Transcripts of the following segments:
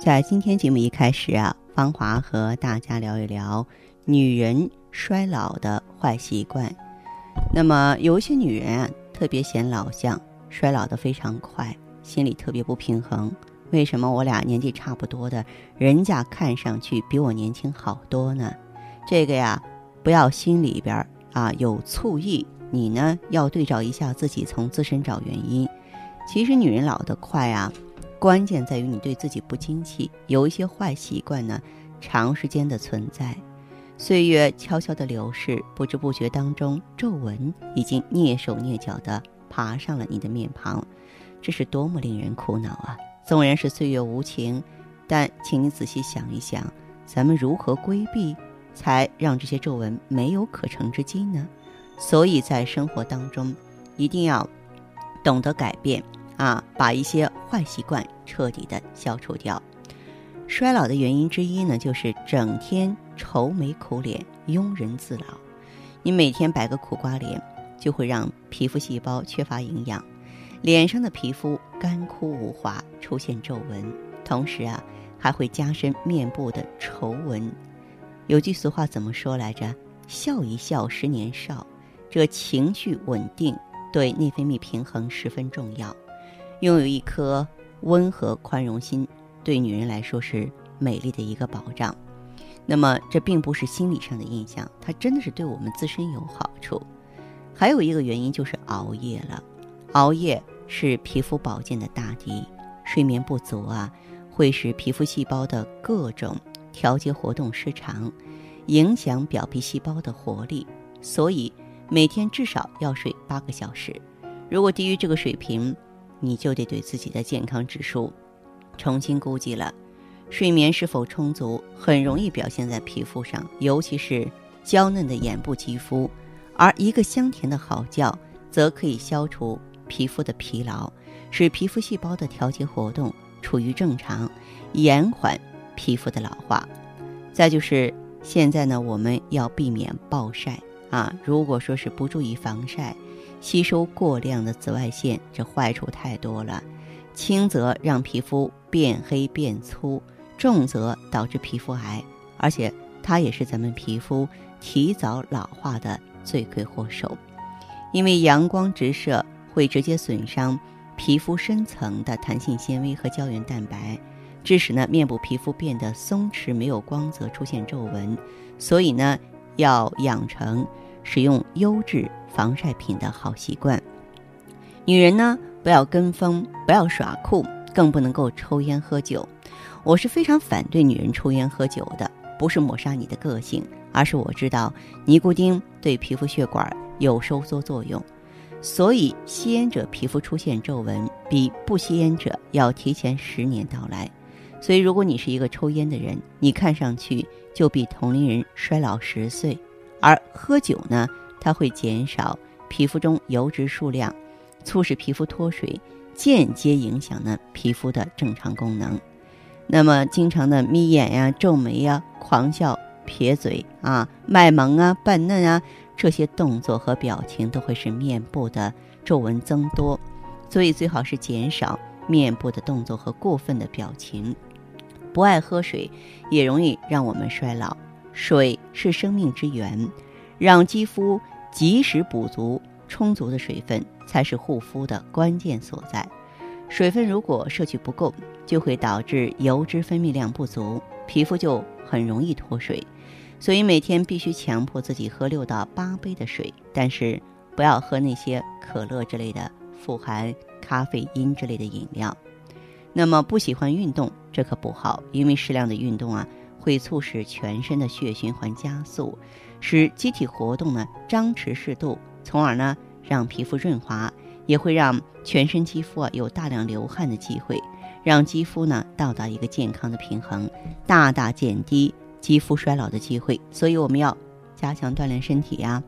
在今天节目一开始啊，芳华和大家聊一聊女人衰老的坏习惯。那么有一些女人啊，特别显老相，衰老的非常快，心里特别不平衡。为什么我俩年纪差不多的，人家看上去比我年轻好多呢？这个呀，不要心里边啊有醋意，你呢要对照一下自己，从自身找原因。其实女人老得快啊。关键在于你对自己不精细，有一些坏习惯呢，长时间的存在，岁月悄悄的流逝，不知不觉当中，皱纹已经蹑手蹑脚的爬上了你的面庞，这是多么令人苦恼啊！纵然是岁月无情，但请你仔细想一想，咱们如何规避，才让这些皱纹没有可乘之机呢？所以在生活当中，一定要懂得改变。啊，把一些坏习惯彻底的消除掉。衰老的原因之一呢，就是整天愁眉苦脸、庸人自扰。你每天摆个苦瓜脸，就会让皮肤细胞缺乏营养，脸上的皮肤干枯无华，出现皱纹，同时啊，还会加深面部的愁纹。有句俗话怎么说来着？笑一笑，十年少。这情绪稳定对内分泌平衡十分重要。拥有一颗温和宽容心，对女人来说是美丽的一个保障。那么，这并不是心理上的印象，它真的是对我们自身有好处。还有一个原因就是熬夜了。熬夜是皮肤保健的大敌，睡眠不足啊，会使皮肤细胞的各种调节活动失常，影响表皮细胞的活力。所以，每天至少要睡八个小时。如果低于这个水平，你就得对自己的健康指数重新估计了。睡眠是否充足，很容易表现在皮肤上，尤其是娇嫩的眼部肌肤。而一个香甜的好觉，则可以消除皮肤的疲劳，使皮肤细胞的调节活动处于正常，延缓皮肤的老化。再就是现在呢，我们要避免暴晒啊。如果说是不注意防晒，吸收过量的紫外线，这坏处太多了。轻则让皮肤变黑变粗，重则导致皮肤癌，而且它也是咱们皮肤提早老化的罪魁祸首。因为阳光直射会直接损伤皮肤深层的弹性纤维和胶原蛋白，致使呢面部皮肤变得松弛没有光泽，出现皱纹。所以呢，要养成。使用优质防晒品的好习惯。女人呢，不要跟风，不要耍酷，更不能够抽烟喝酒。我是非常反对女人抽烟喝酒的，不是抹杀你的个性，而是我知道尼古丁对皮肤血管有收缩作用，所以吸烟者皮肤出现皱纹比不吸烟者要提前十年到来。所以，如果你是一个抽烟的人，你看上去就比同龄人衰老十岁。而喝酒呢，它会减少皮肤中油脂数量，促使皮肤脱水，间接影响呢皮肤的正常功能。那么，经常的眯眼呀、皱眉呀、狂笑、撇嘴啊、卖萌啊、扮嫩啊，这些动作和表情都会使面部的皱纹增多。所以，最好是减少面部的动作和过分的表情。不爱喝水，也容易让我们衰老。水是生命之源，让肌肤及时补足充足的水分，才是护肤的关键所在。水分如果摄取不够，就会导致油脂分泌量不足，皮肤就很容易脱水。所以每天必须强迫自己喝六到八杯的水，但是不要喝那些可乐之类的富含咖啡因之类的饮料。那么不喜欢运动，这可不好，因为适量的运动啊。会促使全身的血循环加速，使机体活动呢张弛适度，从而呢让皮肤润滑，也会让全身肌肤啊有大量流汗的机会，让肌肤呢到达一个健康的平衡，大大减低肌肤衰老的机会。所以我们要加强锻炼身体呀。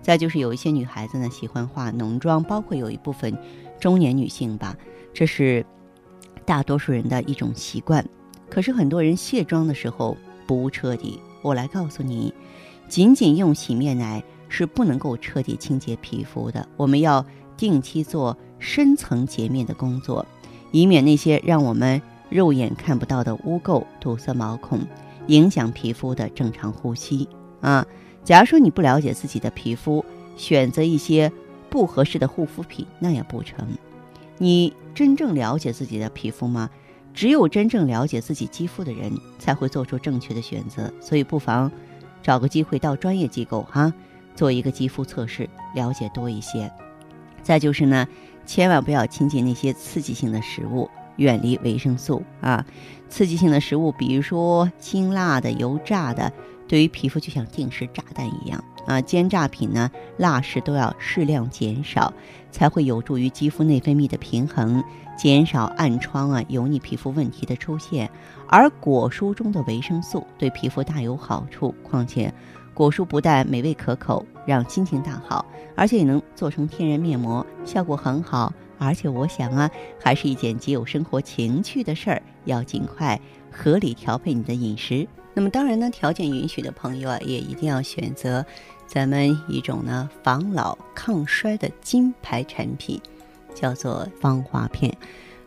再就是有一些女孩子呢喜欢化浓妆，包括有一部分中年女性吧，这是大多数人的一种习惯。可是很多人卸妆的时候不彻底。我来告诉你，仅仅用洗面奶是不能够彻底清洁皮肤的。我们要定期做深层洁面的工作，以免那些让我们肉眼看不到的污垢堵塞毛孔，影响皮肤的正常呼吸啊。假如说你不了解自己的皮肤，选择一些不合适的护肤品，那也不成。你真正了解自己的皮肤吗？只有真正了解自己肌肤的人，才会做出正确的选择。所以，不妨找个机会到专业机构哈，做一个肌肤测试，了解多一些。再就是呢，千万不要亲近那些刺激性的食物，远离维生素啊。刺激性的食物，比如说辛辣的、油炸的，对于皮肤就像定时炸弹一样。啊，煎炸品呢，辣食都要适量减少，才会有助于肌肤内分泌的平衡，减少暗疮啊、油腻皮肤问题的出现。而果蔬中的维生素对皮肤大有好处，况且果蔬不但美味可口，让心情大好，而且也能做成天然面膜，效果很好。而且我想啊，还是一件极有生活情趣的事儿，要尽快合理调配你的饮食。那么当然呢，条件允许的朋友啊，也一定要选择咱们一种呢防老抗衰的金牌产品，叫做芳华片。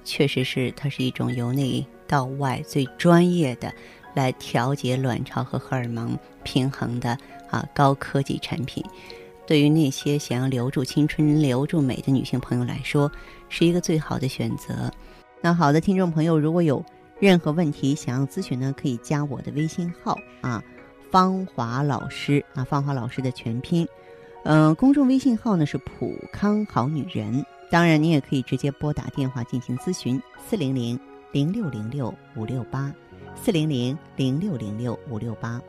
确实是它是一种由内到外最专业的来调节卵巢和荷尔蒙平衡的啊高科技产品。对于那些想要留住青春、留住美的女性朋友来说，是一个最好的选择。那好的，听众朋友，如果有。任何问题想要咨询呢，可以加我的微信号啊，芳华老师啊，芳华老师的全拼，嗯，公众微信号呢是普康好女人。当然，你也可以直接拨打电话进行咨询，四零零零六零六五六八，四零零零六零六五六八。